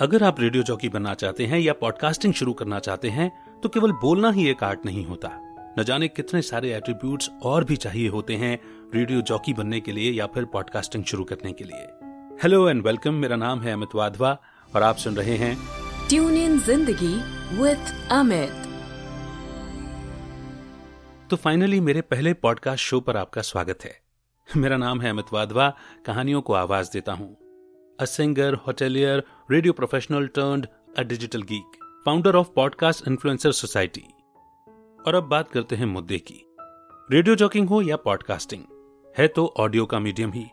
अगर आप radio jockey बनना चाहते हैं या पॉडकास्टिंग शुरू करना चाहते हैं तो केवल बोलना ही एक आर्ट नहीं होता। न जाने कितने सारे एट्रीब्यूट्स और भी चाहिए होते हैं रेडियो जॉकी बनने के लिए या फिर पॉडकास्टिंग शुरू करने के लिए। हेलो एंड वेलकम मेरा नाम है अमित वाधवा और आप सुन रहे हैं ट्यून इन ज़िंदगी विद अमित तो फाइनली मेरे पहले पॉडकास्ट शो पर आपका स्वागत है। मेरा नाम है अमित वाधवा कहानियों को आवाज़ देता हूँ। A singer hotelier radio professional turned a digital geek founder of podcast influencer society और अब बात करते हैं मुद्दे की। रेडियो जॉकिंग हो या पॉडकास्टिंग है तो ऑडियो का मीडियम ही।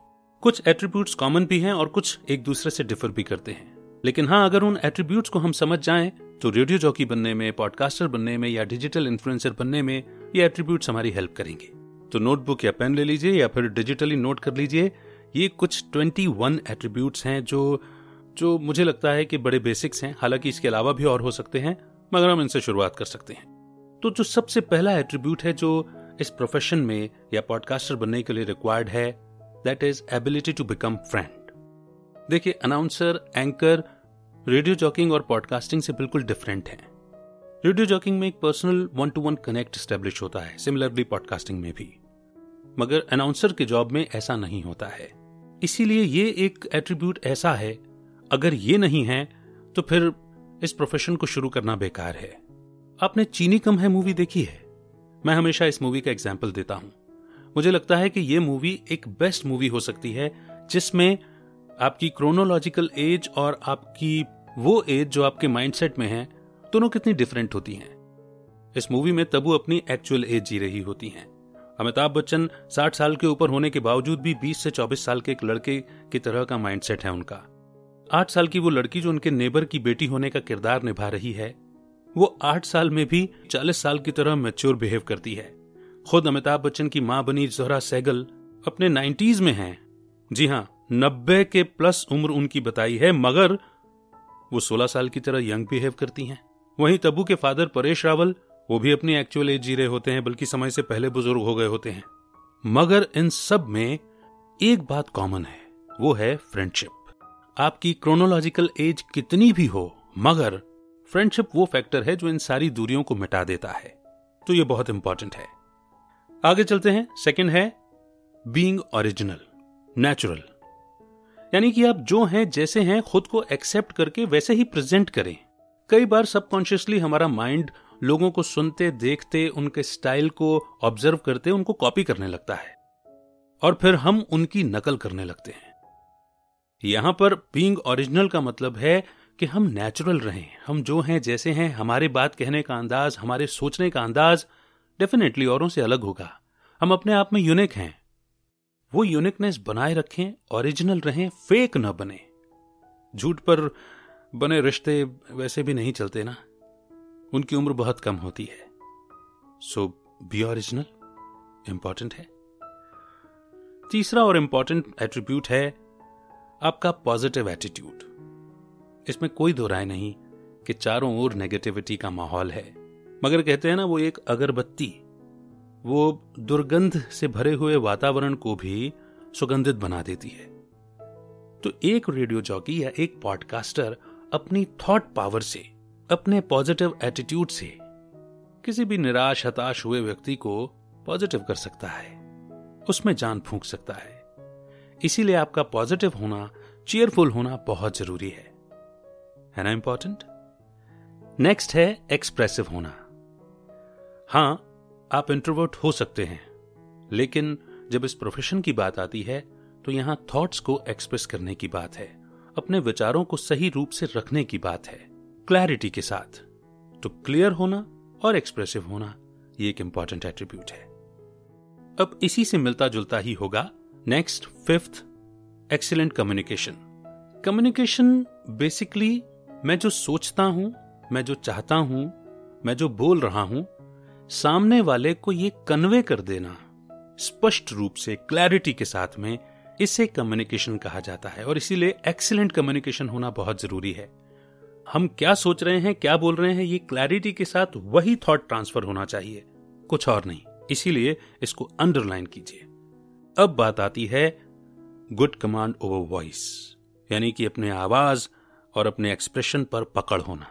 कुछ एट्रीब्यूट्स कॉमन भी हैं और कुछ एक दूसरे से डिफर भी करते हैं। लेकिन हाँ अगर उन एट्रीब्यूट्स को हम समझ जाएँ तो रेडियो जॉकी बनने में पॉडकास्टर बनने में या डिजिटल इन्फ्लुएंसर बनने में ये एट्रीब्यूट्स हमारी हेल्प करेंगे। तो नोटबुक या पेन ले लीजिए या फिर डिजिटली नोट कर लीजिए। ये कुछ 21 एट्रीब्यूट्स हैं जो जो मुझे लगता है कि बड़े बेसिक्स हैं। हालाँकि इसके अलावा भी और हो सकते हैं, मगर हम इनसे शुरुआत कर सकते हैं। तो जो सबसे पहला एट्रीब्यूट है जो इस प्रोफेशन में या पॉडकास्टर बनने के लिए रिक्वायर्ड है that is ability to become friend देखिए अनाउंसर एंकर रेडियो जॉकिंग और पॉडकास्टिंग से बिल्कुल डिफरेंट है। रेडियो जॉकिंग में एक personal one to one connect establish होता है सिमिलरली पॉडकास्टिंग में भी। मगर अनाउंसर के जॉब में ऐसा नहीं होता है। इसीलिए ये एक एट्रीब्यूट ऐसा है, अगर ये नहीं है तो फिर इस प्रोफेशन को शुरू करना बेकार है। आपने चीनी कम है मूवी देखी है? मैं हमेशा इस मूवी का एग्ज़ाम्पल देता हूँ। मुझे लगता है कि यह मूवी एक बेस्ट मूवी हो सकती है, जिसमें आपकी क्रोनोलॉजिकल एज और आपकी वो एज जो आपके माइंडसेट में है, दोनों कितनी डिफरेंट होती हैं। इस मूवी में तबू अपनी एक्चुअल एज जी रही होती हैं। अमिताभ बच्चन 60 साल के ऊपर होने के बावजूद भी 20 से 24 साल के एक लड़के की तरह का माइंडसेट है उनका। आठ साल की वो लड़की जो उनके नेबर की बेटी होने का किरदार निभा रही है, वो आठ साल में भी चालीस साल की तरह मेच्योर बिहेव करती है। खुद अमिताभ बच्चन की माँ बनी जोहरा सैगल अपने नाइन्टीज में हैं। जी हाँ नब्बे के प्लस उम्र उनकी बताई है, मगर वो सोलह साल की तरह यंग बिहेव करती हैं। वहीं तबू के फादर परेश रावल वो भी अपनी एक्चुअल एज जी रहे होते हैं, बल्कि समय से पहले बुज़ुर्ग हो गए होते हैं। मगर इन सब में एक बात कॉमन है, वो है फ्रेंडशिप आपकी क्रोनोलॉजिकल एज कितनी भी हो, मगर फ्रेंडशिप वो फैक्टर है जो इन सारी दूरियों को मिटा देता है। तो ये बहुत इंपॉर्टेंट है। आगे चलते हैं। सेकंड है बीइंग ओरिजिनल नेचुरल यानी कि आप जो हैं, जैसे हैं, खुद को एक्सेप्ट करके वैसे ही प्रेजेंट करें। कई बार सबकॉन्शियसली हमारा माइंड लोगों को सुनते, देखते, उनके स्टाइल को ऑब्ज़र्व करते, उनको कॉपी करने लगता है। और फिर हम उनकी नकल करने लगते हैं। यहाँ पर बींग ओरिजिनल का मतलब है कि हम नेचुरल रहें, हम जो हैं जैसे हैं, हमारे बात कहने का अंदाज, हमारे सोचने का अंदाज डेफिनेटली औरों से अलग होगा। हम अपने आप में यूनिक हैं। वो यूनिकनेस बनाए रखें ओरिजिनल रहें फेक न बने। झूठ पर बने रिश्ते वैसे भी नहीं चलते ना। उनकी उम्र बहुत कम होती है। सो बी ओरिजिनल इंपॉर्टेंट है। तीसरा और इंपॉर्टेंट एट्रीब्यूट है आपका पॉजिटिव एटीट्यूड इसमें कोई दो राय नहीं कि चारों ओर नेगेटिविटी का माहौल है। मगर कहते हैं ना, वो एक अगरबत्ती, वो दुर्गंध से भरे हुए वातावरण को भी सुगंधित बना देती है। तो एक रेडियो जॉकी या एक पॉडकास्टर अपनी थॉट पावर से अपने पॉजिटिव एटीट्यूड से किसी भी निराश, हताश हुए व्यक्ति को पॉजिटिव कर सकता है। उसमें जान फूंक सकता है। इसीलिए आपका पॉजिटिव होना चेयरफुल होना बहुत ज़रूरी है। है ना इंपॉर्टेंट नेक्स्ट है एक्सप्रेसिव होना। हाँ, आप इंट्रोवर्ट हो सकते हैं, लेकिन जब इस प्रोफेशन की बात आती है तो यहाँ थॉट्स को एक्सप्रेस करने की बात है। अपने विचारों को सही रूप से रखने की बात है। क्लैरिटी के साथ। तो क्लियर होना और एक्सप्रेसिव होना, ये एक इंपॉर्टेंट एट्रीब्यूट है। अब इसी से मिलता जुलता ही होगा। Next fifth excellent communication communication basically मैं जो सोचता हूँ, मैं जो चाहता हूँ, मैं जो बोल रहा हूँ, सामने वाले को ये कन्वे कर देना। स्पष्ट रूप से क्लैरिटी के साथ में इसे कम्युनिकेशन कहा जाता है। और इसीलिए एक्सीलेंट कम्युनिकेशन होना बहुत ज़रूरी है। हम क्या सोच रहे हैं, क्या बोल रहे हैं, ये क्लैरिटी के साथ वही थॉट ट्रांसफ़र होना चाहिए। कुछ और नहीं। इसीलिए इसको अंडरलाइन कीजिए। अब बात आती है गुड कमांड ओवर वॉइस यानी कि अपने आवाज़ और अपने एक्सप्रेशन पर पकड़ होना।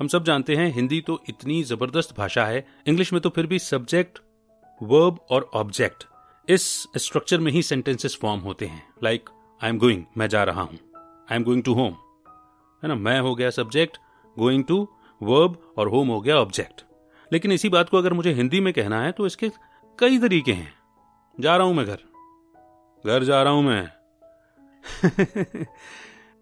हम सब जानते हैं, हिंदी तो इतनी ज़बरदस्त भाषा है, इंग्लिश में तो फिर भी सब्जेक्ट वर्ब और ऑब्जेक्ट इस स्ट्रक्चर में ही सेंटेंसेस फॉर्म होते हैं। लाइक आई एम गोइंग मैं जा रहा हूँ। I am going to home है ना? मैं हो गया सब्जेक्ट गोइंग टू वर्ब और होम हो गया ऑब्जेक्ट लेकिन इसी बात को अगर मुझे हिंदी में कहना है तो इसके कई तरीके हैं। जा रहा हूँ मैं घर। घर जा रहा हूँ मैं।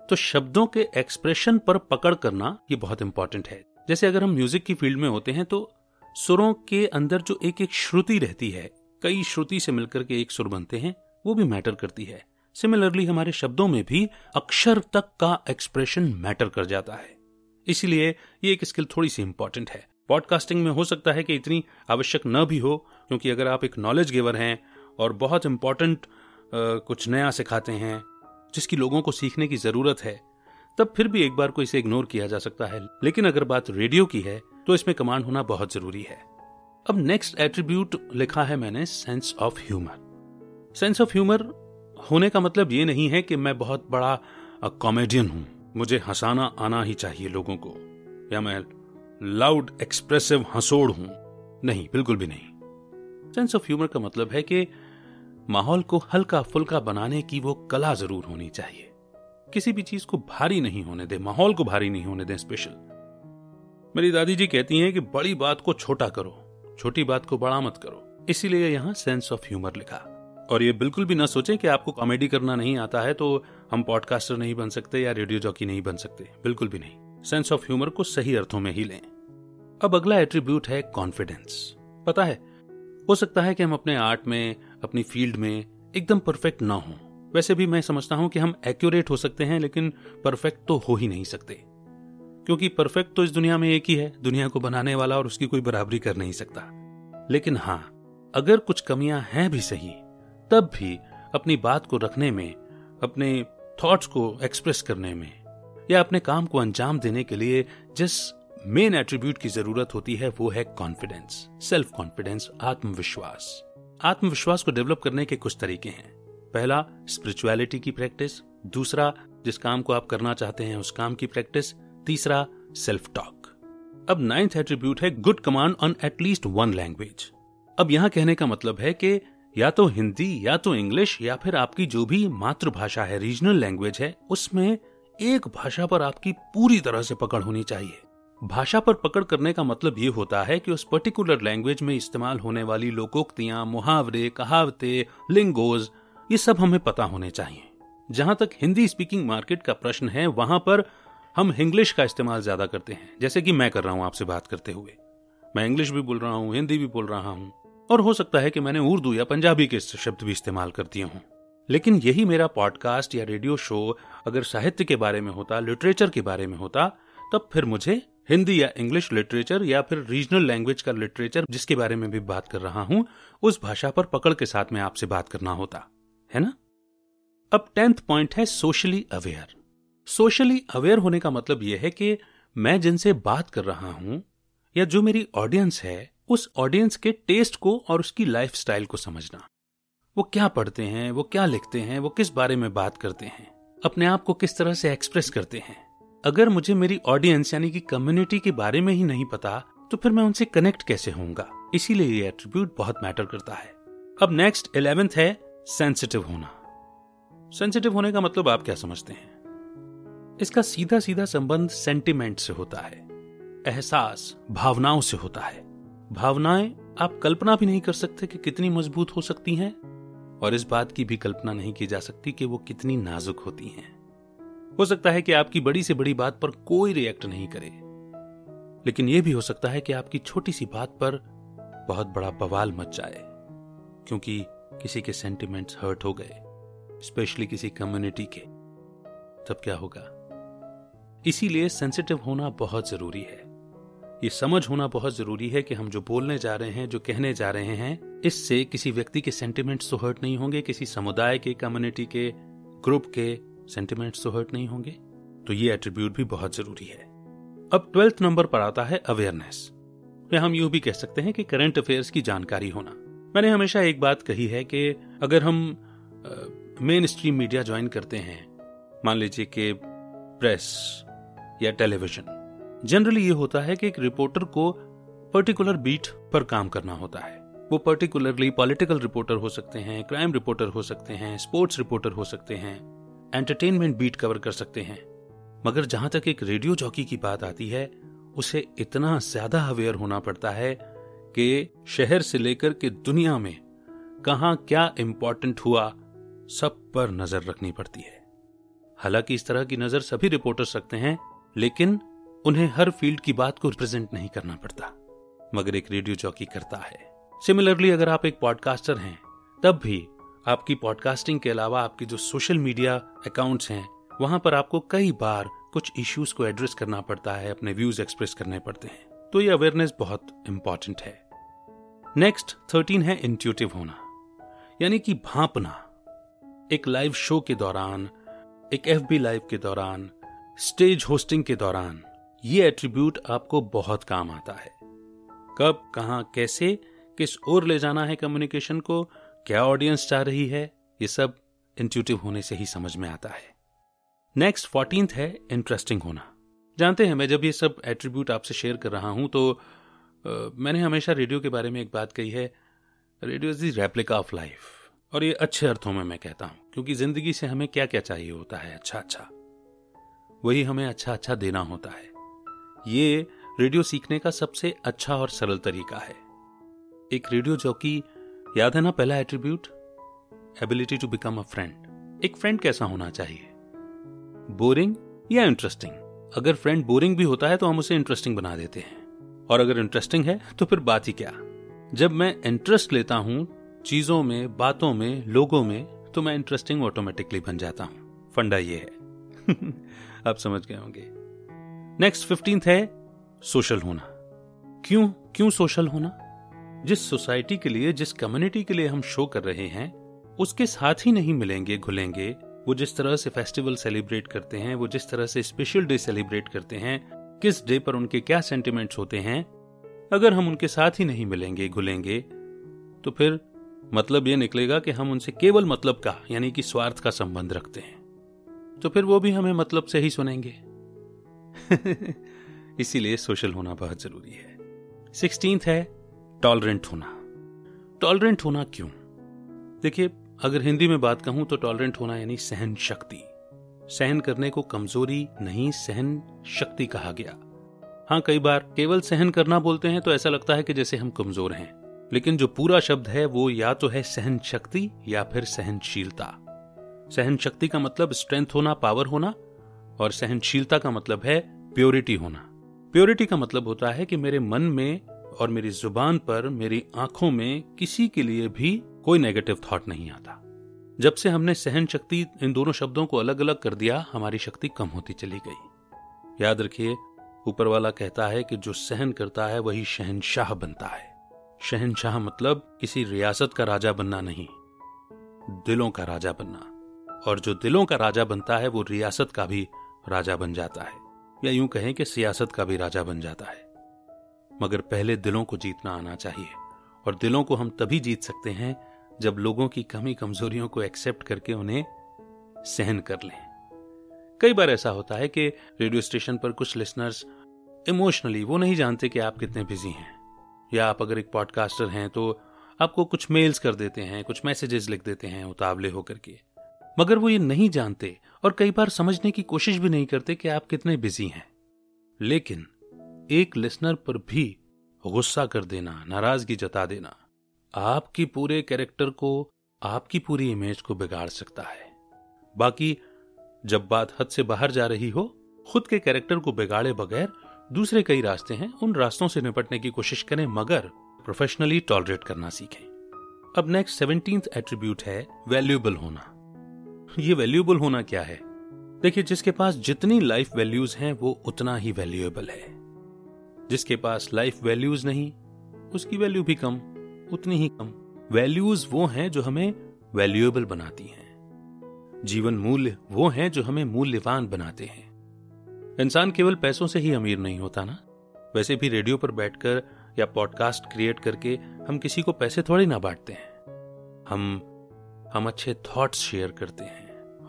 तो शब्दों के एक्सप्रेशन पर पकड़ करना ये बहुत इंपॉर्टेंट है। जैसे अगर हम म्यूज़िक की फ़ील्ड में होते हैं तो सुरों के अंदर जो एक एक श्रुति रहती है, कई श्रुति से मिलकर के एक सुर बनते हैं, वो भी मैटर करती है। सिमिलरली हमारे शब्दों में भी अक्षर तक का एक्सप्रेशन मैटर कर जाता है। इसीलिए ये एक स्किल थोड़ी सी इंपॉर्टेंट है। पॉडकास्टिंग में हो सकता है कि इतनी आवश्यक न भी हो, क्योंकि अगर आप एक नॉलेज गिवर हैं और बहुत इंपॉर्टेंट कुछ नया सिखाते हैं, जिसकी लोगों को सीखने की ज़रूरत है, तब फिर भी एक बार को इसे इग्नोर किया जा सकता है। लेकिन अगर बात रेडियो की है तो इसमें कमांड होना बहुत ज़रूरी है। अब नेक्स्ट एट्रीब्यूट लिखा है मैंने sense of humour sense of humour होने का मतलब ये नहीं है कि मैं बहुत बड़ा कॉमेडियन हूँ। मुझे हंसाना आना ही चाहिए लोगों को। या मैं लाउड एक्सप्रेसिव हंसोड़ हूँ। नहीं, बिल्कुल भी नहीं। सेंस ऑफ़ ह्यूमर का मतलब है कि माहौल को हल्का फुल्का बनाने की वो कला ज़रूर होनी चाहिए। किसी भी चीज़ को भारी नहीं होने दे, माहौल को भारी नहीं होने दे स्पेशल मेरी दादी जी कहती हैं कि बड़ी बात को छोटा करो, छोटी बात को बड़ा मत करो। इसीलिए यहाँ सेंस ऑफ़ ह्यूमर लिखा। और ये बिल्कुल भी ना सोचें कि आपको कॉमेडी करना नहीं आता है तो हम पॉडकास्टर नहीं बन सकते या रेडियो जॉकी नहीं बन सकते। बिल्कुल भी नहीं। सेंस ऑफ़ ह्यूमर को सही अर्थों में ही लें। अब अगला एट्रीब्यूट है कॉन्फिडेंस पता है, हो सकता है कि हम अपने आर्ट में, अपनी फ़ील्ड में एकदम परफेक्ट ना हो। वैसे भी मैं समझता हूँ कि हम एक्यूरेट हो सकते हैं, लेकिन परफेक्ट तो हो ही नहीं सकते। क्योंकि परफेक्ट तो इस दुनिया में एक ही है, दुनिया को बनाने वाला और उसकी कोई बराबरी कर नहीं सकता। लेकिन हाँ अगर कुछ कमियाँ हैं भी सही तब भी अपनी बात को रखने में, अपने थॉट्स को एक्सप्रेस करने में, या अपने काम को अंजाम देने के लिए जिस मेन एट्रीब्यूट की ज़रूरत होती है, वो है कॉन्फिडेंस सेल्फ कॉन्फिडेंस आत्मविश्वास। आत्मविश्वास को डेवलप करने के कुछ तरीके हैं। पहला स्पिरिचुअलिटी की प्रैक्टिस दूसरा, जिस काम को आप करना चाहते हैं, उस काम की प्रैक्टिस तीसरा सेल्फ टॉक अब नाइन्थ एट्रीब्यूट है good command on at least one language अब यहाँ कहने का मतलब है कि या तो हिंदी, या तो इंग्लिश, या फिर आपकी जो भी मातृभाषा है रीजनल लैंग्वेज है, उसमें एक भाषा पर आपकी पूरी तरह से पकड़ होनी चाहिए। भाषा पर पकड़ करने का मतलब ये होता है कि उस पर्टिकुलर लैंग्वेज में इस्तेमाल होने वाली लोकोक्तियाँ, मुहावरे, कहावते लिंगोज ये सब हमें पता होने चाहिए। जहाँ तक हिंदी स्पीकिंग मार्केट का प्रश्न है, वहाँ पर हम इंग्लिश का इस्तेमाल ज़्यादा करते हैं। जैसे कि मैं कर रहा हूँ आपसे बात करते हुए। मैं इंग्लिश भी बोल रहा हूँ, हिंदी भी बोल रहा हूँ। और हो सकता है कि मैंने उर्दू या पंजाबी के शब्द भी इस्तेमाल कर दिए हों। लेकिन यही मेरा पॉडकास्ट या रेडियो शो अगर साहित्य के बारे में होता लिटरेचर के बारे में होता, तब फिर मुझे हिंदी या इंग्लिश लिटरेचर या फिर रीजनल लैंग्वेज का लिटरेचर जिसके बारे में भी बात कर रहा हूँ, उस भाषा पर पकड़ के साथ में आपसे बात करना होता, है ना? अब टेंथ पॉइंट है सोशली अवेयर सोशली अवेयर होने का मतलब यह है कि मैं जिनसे बात कर रहा हूँ या जो मेरी ऑडियंस है उस ऑडियंस के टेस्ट को और उसकी लाइफ को समझना। वो क्या पढ़ते हैं, वो क्या लिखते हैं, वो किस बारे में बात करते हैं, अपने आप को किस तरह से एक्सप्रेस करते हैं। अगर मुझे मेरी ऑडियंस यानी कि कम्युनिटी के बारे में ही नहीं पता तो फिर मैं उनसे कनेक्ट कैसे होऊँगा? इसीलिए ये एट्रीब्यूट बहुत मैटर करता है। अब नेक्स्ट इलेवेंथ है सेंसिटिव होना। सेंसिटिव होने का मतलब आप क्या समझते हैं? इसका सीधा सीधा संबंध सेंटिमेंट से होता है। एहसास, भावनाओं से होता है। भावनाएँ आप कल्पना भी नहीं कर सकते कि कितनी मज़बूत हो सकती हैं, और इस बात की भी कल्पना नहीं की जा सकती कि वो कितनी नाजुक होती हैं। हो सकता है कि आपकी बड़ी से बड़ी बात पर कोई रिएक्ट नहीं करे। लेकिन यह भी हो सकता है कि आपकी छोटी सी बात पर बहुत बड़ा बवाल मच जाए, क्योंकि किसी के सेंटिमेंट्स हर्ट हो गए स्पेशली किसी कम्युनिटी के। तब क्या होगा? इसीलिए सेंसिटिव होना बहुत ज़रूरी है। ये समझ होना बहुत ज़रूरी है कि हम जो बोलने जा रहे हैं, जो कहने जा रहे हैं, इससे किसी व्यक्ति के सेंटिमेंट्स तो हर्ट नहीं होंगे, किसी समुदाय के कम्युनिटी के ग्रुप के सेंटिमेंट्स तो हर्ट नहीं होंगे। तो ये एट्रीब्यूट भी बहुत ज़रूरी है। अब ट्वेल्थ नंबर पर आता है अवेयरनेस या हम यूँ भी कह सकते हैं कि करंट अफेयर्स की जानकारी होना। मैंने हमेशा एक बात कही है कि अगर हम मेन स्ट्रीम मीडिया ज्वाइन करते हैं, मान लीजिए कि प्रेस या टेलीविज़न जनरली ये होता है कि एक रिपोर्टर को पर्टिकुलर बीट पर काम करना होता है। वो पर्टिकुलरली पॉलिटिकल रिपोर्टर हो सकते हैं क्राइम रिपोर्टर हो सकते हैं स्पोर्ट्स रिपोर्टर हो सकते हैं एंटरटेनमेंट बीट कवर कर सकते हैं। मगर जहाँ तक एक रेडियो जॉकी की बात आती है, उसे इतना ज़्यादा अवेयर होना पड़ता है कि शहर से लेकर के दुनिया में कहा क्या इंपॉर्टेंट हुआ, सब पर नज़र रखनी पड़ती है। हालाँकि इस तरह की नज़र सभी रिपोर्टर्स रखते हैं, लेकिन उन्हें हर फ़ील्ड की बात को रिप्रेजेंट नहीं करना पड़ता। मगर एक रेडियो जॉकी करता है। सिमिलरली अगर आप एक पॉडकास्टर हैं, तब भी आपकी पॉडकास्टिंग के अलावा आपकी जो सोशल मीडिया अकाउंट्स हैं, वहाँ पर आपको कई बार कुछ इश्यूज़ को एड्रेस करना पड़ता है, अपने व्यूज़ एक्सप्रेस करने पड़ते हैं। तो ये अवेयरनेस बहुत इंपॉर्टेंट है। नेक्स्ट, थर्टीन है इंट्यूटिव होना। यानी कि भापना। एक लाइव शो के दौरान, एक एफ़ बी लाइव के दौरान, स्टेज होस्टिंग के दौरान ये एट्रीब्यूट आपको बहुत काम आता है। कब कहा कैसे किस ओर ले जाना है कम्युनिकेशन को क्या ऑडियंस चाह रही है ये सब इंट्यूटिव होने से ही समझ में आता है। नेक्स्ट फोर्टीन है इंटरेस्टिंग होना। जानते हैं मैं जब ये सब एट्रीब्यूट आपसे शेयर कर रहा हूँ तो आ, मैंने हमेशा रेडियो के बारे में एक बात कही है radio is the replica of life और ये अच्छे अर्थों में मैं कहता हूँ क्योंकि ज़िंदगी से हमें क्या क्या चाहिए होता है अच्छा अच्छा वही हमें अच्छा अच्छा देना होता है। ये रेडियो सीखने का सबसे अच्छा और सरल तरीका है। एक रेडियो जॉकी याद है ना पहला attribute ability to become a friend एक फ्रेंड कैसा होना चाहिए? बोरिंग या इंटरेस्टिंग अगर फ्रेंड बोरिंग भी होता है तो हम उसे इंटरेस्टिंग बना देते हैं। और अगर इंटरेस्टिंग है तो फिर बात ही क्या? जब मैं इंटरेस्ट लेता हूँ, चीज़ों में, बातों में, लोगों में तो मैं इंटरेस्टिंग ऑटोमेटिकली बन जाता हूँ। फंडा ये है। आप समझ गए होंगे। नेक्स्ट फिफ्टींथ है सोशल होना। क्यों? क्यों सोशल होना? जिस सोसाइटी के लिए, जिस कम्युनिटी के लिए हम शो कर रहे हैं, उसके साथ ही नहीं मिलेंगे, घुलेंगे। वो जिस तरह से फेस्टिवल सेलिब्रेट करते हैं, वो जिस तरह से स्पेशल डे सेलिब्रेट करते हैं, किस डे पर उनके क्या सेंटिमेंट्स होते हैं, अगर हम उनके साथ ही नहीं मिलेंगे, घुलेंगे तो फिर मतलब ये निकलेगा कि हम उनसे केवल मतलब का, यानी कि स्वार्थ का संबंध रखते हैं। तो फिर वो भी हमें मतलब से ही सुनेंगे। इसीलिए सोशल होना बहुत ज़रूरी है। सिक्सटींथ है टॉलरेंट होना। टॉलरेंट होना क्यों? देखिए, अगर हिंदी में बात कहूँ तो टॉलरेंट होना यानी सहन शक्ति। सहन करने को कमज़ोरी नहीं, सहन शक्ति कहा गया। हाँ कई बार केवल सहन करना बोलते हैं तो ऐसा लगता है कि जैसे हम कमज़ोर हैं। लेकिन जो पूरा शब्द है वो या तो है सहन शक्ति या फिर सहनशीलता। सहन शक्ति का मतलब स्ट्रेंथ होना पावर होना और सहनशीलता का मतलब है प्योरिटी होना। प्योरिटी का मतलब होता है कि मेरे मन में और मेरी ज़ुबान पर, मेरी आँखों में किसी के लिए भी कोई नेगेटिव थॉट नहीं आता। जब से हमने सहन शक्ति इन दोनों शब्दों को अलग अलग कर दिया, हमारी शक्ति कम होती चली गई। याद रखिए, ऊपर वाला कहता है कि जो सहन करता है, वही शहनशाह बनता है। शहनशाह मतलब किसी रियासत का राजा बनना नहीं, दिलों का राजा बनना। और जो दिलों का राजा बनता है, वो रियासत का भी राजा बन जाता है, या यूँ कहें कि सियासत का भी राजा बन जाता है। मगर पहले दिलों को जीतना आना चाहिए, और दिलों को हम तभी जीत सकते हैं जब लोगों की कमी कमजोरियों को एक्सेप्ट करके उन्हें सहन कर लें। कई बार ऐसा होता है कि रेडियो स्टेशन पर कुछ लिसनर्स इमोशनली वो नहीं जानते कि आप कितने बिज़ी हैं, या आप अगर एक पॉडकास्टर हैं तो आपको कुछ मेल्स कर देते हैं, कुछ मैसेजेस लिख देते हैं उतावले होकर के। मगर वो ये नहीं जानते और कई बार समझने की कोशिश भी नहीं करते कि आप कितने बिज़ी हैं। लेकिन एक लिसनर पर भी गुस्सा कर देना, नाराज़गी जता देना, आपकी पूरे कैरेक्टर को, आपकी पूरी इमेज को बिगाड़ सकता है। बाकी, जब बात हद से बाहर जा रही हो, खुद के कैरेक्टर को बिगाड़े बगैर दूसरे कई रास्ते हैं, उन रास्तों से निपटने की कोशिश करें, मगर प्रोफेशनली टॉलरेट करना सीखें। अब नेक्स्ट सेवनटींथ एट्रीब्यूट है वैल्यूएबल होना। ये वैल्यूएबल होना क्या है? देखिए, जिसके पास जितनी लाइफ वैल्यूज़ हैं, वो उतना ही वैल्यूएबल है। जिसके पास लाइफ वैल्यूज़ नहीं, उसकी वैल्यू भी कम, उतनी ही कम। वैल्यूज़ वो हैं जो हमें वैल्यूएबल बनाती हैं। जीवन मूल्य वो हैं जो हमें मूल्यवान बनाते हैं। इंसान केवल पैसों से ही अमीर नहीं होता ना? वैसे भी रेडियो पर बैठकर या पॉडकास्ट क्रिएट करके हम किसी को पैसे थोड़े ना बांटते हैं। हम हम अच्छे थॉट्स शेयर करते हैं।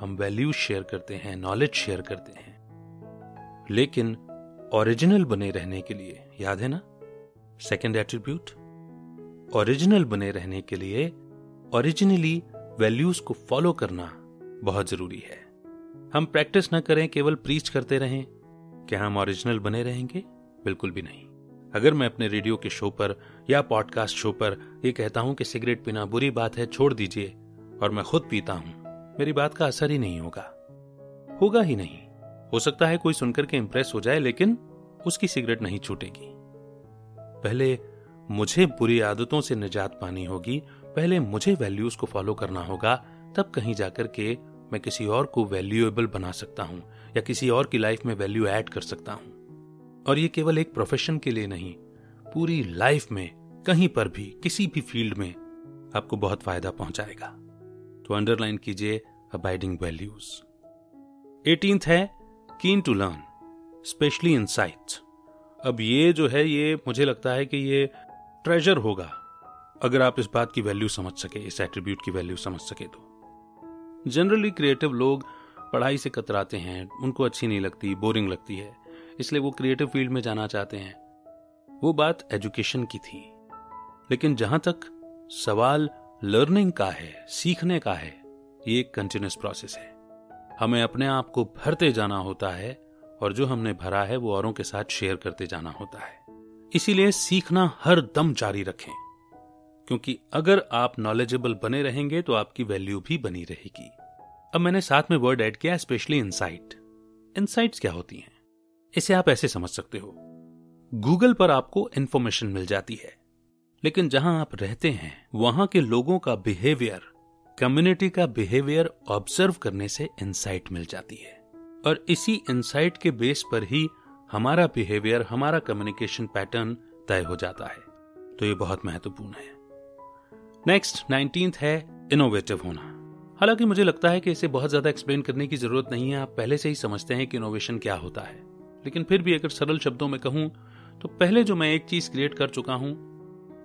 हम वैल्यूज़ शेयर करते हैं नॉलेज शेयर करते हैं। लेकिन ओरिजिनल बने रहने के लिए, याद है ना? सेकेंड एट्रीब्यूट ओरिजिनल बने रहने के लिए ओरिजिनली वैल्यूज़ को फॉलो करना बहुत ज़रूरी है। हम प्रैक्टिस न करें, केवल प्रीच करते रहें, क्या हम ओरिजिनल बने रहेंगे? बिल्कुल भी नहीं। अगर मैं अपने रेडियो के शो पर या पॉडकास्ट शो पर यह कहता हूँ कि सिगरेट पीना बुरी बात है, छोड़ दीजिए और मैं खुद पीता हूँ। मेरी बात का असर ही नहीं होगा। होगा ही नहीं। हो सकता है कोई सुनकर के इंप्रेस हो जाए, लेकिन उसकी सिगरेट नहीं छूटेगी। पहले मुझे बुरी आदतों से निजात पानी होगी, पहले मुझे वैल्यूज़ को फॉलो करना होगा, तब कहीं जाकर के मैं किसी और को वैल्यूएबल बना सकता हूँ, या किसी और की लाइफ में वैल्यू ऐड कर सकता हूँ। और ये केवल एक प्रोफेशन के लिए नहीं, पूरी लाइफ में कहीं पर भी, किसी भी फ़ील्ड में आपको बहुत फ़ायदा पहुंचाएगा। तो अंडरलाइन कीजिए अबाइडिंग वैल्यूज़ एटींथ है keen to learn specially in अब ये जो है, ये मुझे लगता है कि ये ट्रेजर होगा, अगर आप इस बात की वैल्यू समझ सके, इस एट्रीब्यूट की वैल्यू समझ सके तो। जनरली क्रिएटिव लोग पढ़ाई से कतराते हैं, उनको अच्छी नहीं लगती बोरिंग लगती है, इसलिए वो क्रिएटिव फ़ील्ड में जाना चाहते हैं। वो बात एजुकेशन की थी, लेकिन जहाँ तक सवाल लर्निंग का है, सीखने का है, ये एक कंटिन्यूस प्रोसेस है। हमें अपने आप को भरते जाना होता है और जो हमने भरा है वो औरों के साथ शेयर करते जाना होता है। इसीलिए सीखना हर दम जारी रखें, क्योंकि अगर आप नॉलेजेबल बने रहेंगे तो आपकी वैल्यू भी बनी रहेगी। अब मैंने साथ में वर्ड ऐड किया स्पेशली इनसाइट इनसाइट्स क्या होती हैं? इसे आप ऐसे समझ सकते हो। गूगल पर आपको इंफॉर्मेशन मिल जाती है। लेकिन जहाँ आप रहते हैं, वहाँ के लोगों का बिहेवियर कम्युनिटी का बिहेवियर ऑब्ज़र्व करने से इंसाइट मिल जाती है। और इसी इंसाइट के बेस पर ही हमारा बिहेवियर हमारा कम्युनिकेशन पैटर्न तय हो जाता है। तो ये बहुत महत्वपूर्ण है। नेक्स्ट नाइनटींथ है इनोवेटिव होना। हालाँकि मुझे लगता है कि इसे बहुत ज़्यादा एक्सप्लेन करने की ज़रूरत नहीं है, आप पहले से ही समझते हैं कि इनोवेशन क्या होता है। लेकिन फिर भी अगर सरल शब्दों में कहूँ तो पहले जो मैं एक चीज़ क्रिएट कर चुका हूँ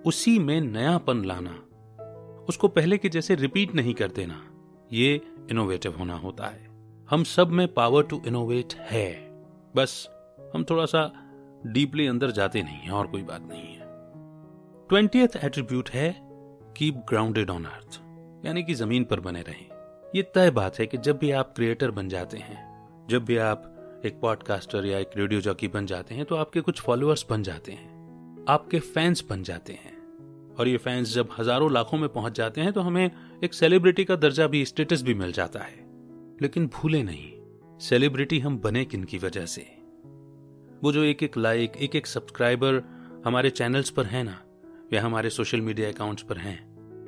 उसी में नयापन लाना। उसको पहले के जैसे रिपीट नहीं कर देना। ये इनोवेटिव होना होता है। हम सब में पावर टू इनोवेट है। बस, हम थोड़ा सा डीपली अंदर जाते नहीं है, और कोई बात नहीं है। ट्वेंटी एट्रीब्यूट है कीप ग्राउंडेड ऑन अर्थ यानी कि ज़मीन पर बने रहें। ये तय बात है कि जब भी आप क्रिएटर बन जाते हैं, जब भी आप एक पॉडकास्टर या एक रेडियो जॉकी बन जाते हैं तो आपके कुछ फॉलोअर्स बन जाते हैं। आपके फैंस बन जाते हैं। और ये फैंस जब हज़ारों लाखों में पहुँच जाते हैं तो हमें एक सेलिब्रिटी का दर्जा भी स्टेटस भी मिल जाता है। लेकिन भूले नहीं सेलिब्रिटी हम बने किन की वजह से? वो जो एक एक लाइक एक एक सब्सक्राइबर हमारे चैनल्स पर है ना, या हमारे सोशल मीडिया अकाउंट्स पर हैं,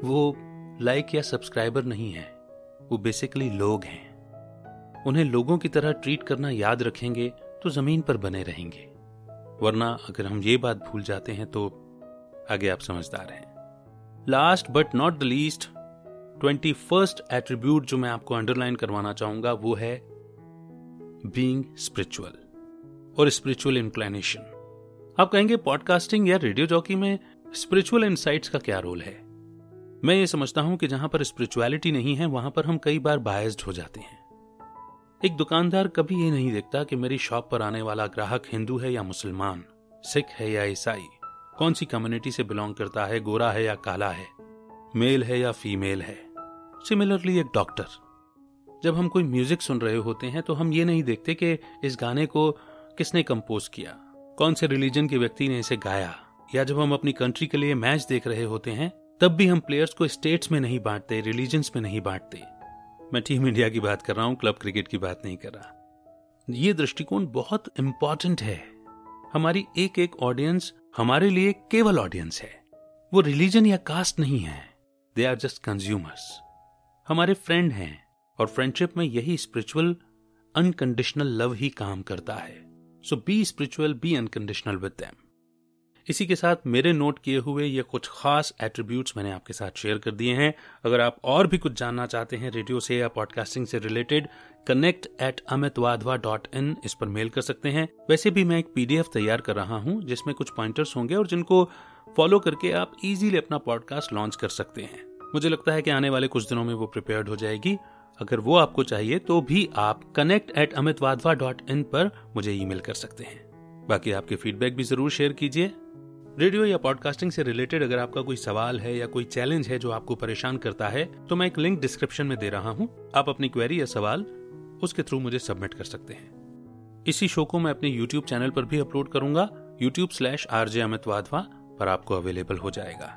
वो लाइक या सब्सक्राइबर नहीं है, वो बेसिकली लोग हैं। उन्हें लोगों की तरह ट्रीट करना याद रखेंगे तो ज़मीन पर बने रहेंगे। वरना अगर हम ये बात भूल जाते हैं तो आगे आप समझदार हैं। Last but not the least twenty first attribute जो मैं आपको अंडरलाइन करवाना चाहूँगा, वो है बींग स्पिरिचुअल और स्पिरिचुअल इंक्लाइनेशन आप कहेंगे पॉडकास्टिंग या रेडियो जॉकी में स्पिरिचुअल इनसाइट्स का क्या रोल है? मैं ये समझता हूँ कि जहाँ पर स्पिरिचुअलिटी नहीं है, वहाँ पर हम कई बार बायस्ड हो जाते हैं। एक दुकानदार कभी ये नहीं देखता कि मेरी शॉप पर आने वाला ग्राहक हिंदू है या मुसलमान, सिख है या ईसाई। कौन सी कम्युनिटी से बिलोंग करता है, गोरा है या काला है? मेल है या फीमेल है? सिमिलरली एक डॉक्टर जब हम कोई म्यूज़िक सुन रहे होते हैं तो हम ये नहीं देखते कि इस गाने को किसने कंपोज किया? कौन से रिलीजन के व्यक्ति ने इसे गाया? या जब हम अपनी कंट्री के लिए मैच देख रहे होते हैं, तब भी हम प्लेयर्स को स्टेट्स में नहीं बांटते रिलीजन्स में नहीं बांटते. मैं टीम इंडिया की बात कर रहा हूँ क्लब क्रिकेट की बात नहीं कर रहा. ये दृष्टिकोण बहुत इंपॉर्टेंट है. हमारी एक एक ऑडियंस हमारे लिए केवल ऑडियंस है। वो रिलीजन या कास्ट नहीं है। दे आर जस्ट कंज्यूमर्स हमारे फ्रेंड हैं और फ्रेंडशिप में यही स्पिरिचुअल अनकंडीशनल लव ही काम करता है। So be spiritual be unconditional with them इसी के साथ मेरे नोट किए हुए ये कुछ खास एट्रीब्यूट्स मैंने आपके साथ शेयर कर दिए हैं। अगर आप और भी कुछ जानना चाहते हैं रेडियो से या पॉडकास्टिंग से related connect at Amit Wadhwa dot in इस पर मेल कर सकते हैं। वैसे भी मैं एक पीडीएफ तैयार कर रहा हूँ, जिसमें कुछ पॉइंटर्स होंगे और जिनको फॉलो करके आप इजीली अपना पॉडकास्ट लॉन्च कर सकते हैं। मुझे लगता है कि आने वाले कुछ दिनों में वो प्रिपेयर्ड हो जाएगी। अगर वो आपको चाहिए तो भी आप connect at Amit Wadhwa dot in पर मुझे ईमेल कर सकते हैं। बाकी आपके फीडबैक भी ज़रूर शेयर कीजिए। रेडियो या पॉडकास्टिंग से रिलेटेड अगर आपका कोई सवाल है या कोई चैलेंज है जो आपको परेशान करता है तो मैं एक लिंक डिस्क्रिप्शन में दे रहा हूँ। आप अपनी क्वेरी या सवाल उसके थ्रू मुझे सबमिट कर सकते हैं। इसी शो को मैं अपने यूट्यूब चैनल पर भी अपलोड करूँगा। YouTube slash RJ Amit Wadhwa पर आपको अवेलेबल हो जाएगा।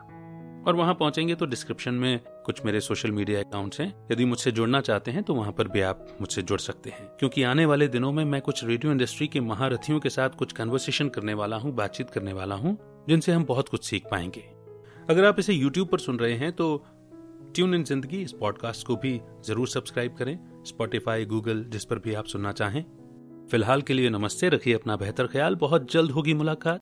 और वहाँ पहुँचेंगे तो डिस्क्रिप्शन में कुछ मेरे सोशल मीडिया अकाउंट्स हैं। यदि मुझसे जुड़ना चाहते हैं तो वहाँ पर भी आप मुझसे जुड़ सकते हैं। क्योंकि आने वाले दिनों में मैं कुछ रेडियो इंडस्ट्री के महारथियों के साथ कुछ कन्वर्सेशन करने वाला हूँ, बातचीत करने वाला हूँ, जिनसे हम बहुत कुछ सीख पाएँगे। अगर आप इसे यूट्यूब पर सुन रहे हैं तो ट्यून इन ज़िंदगी इस पॉडकास्ट को भी ज़रूर सब्सक्राइब करें। स्पॉटिफाई गूगल जिस पर भी आप सुनना चाहें। फ़िलहाल के लिए नमस्ते, रखिए अपना बेहतर ख्याल। बहुत जल्द होगी मुलाकात।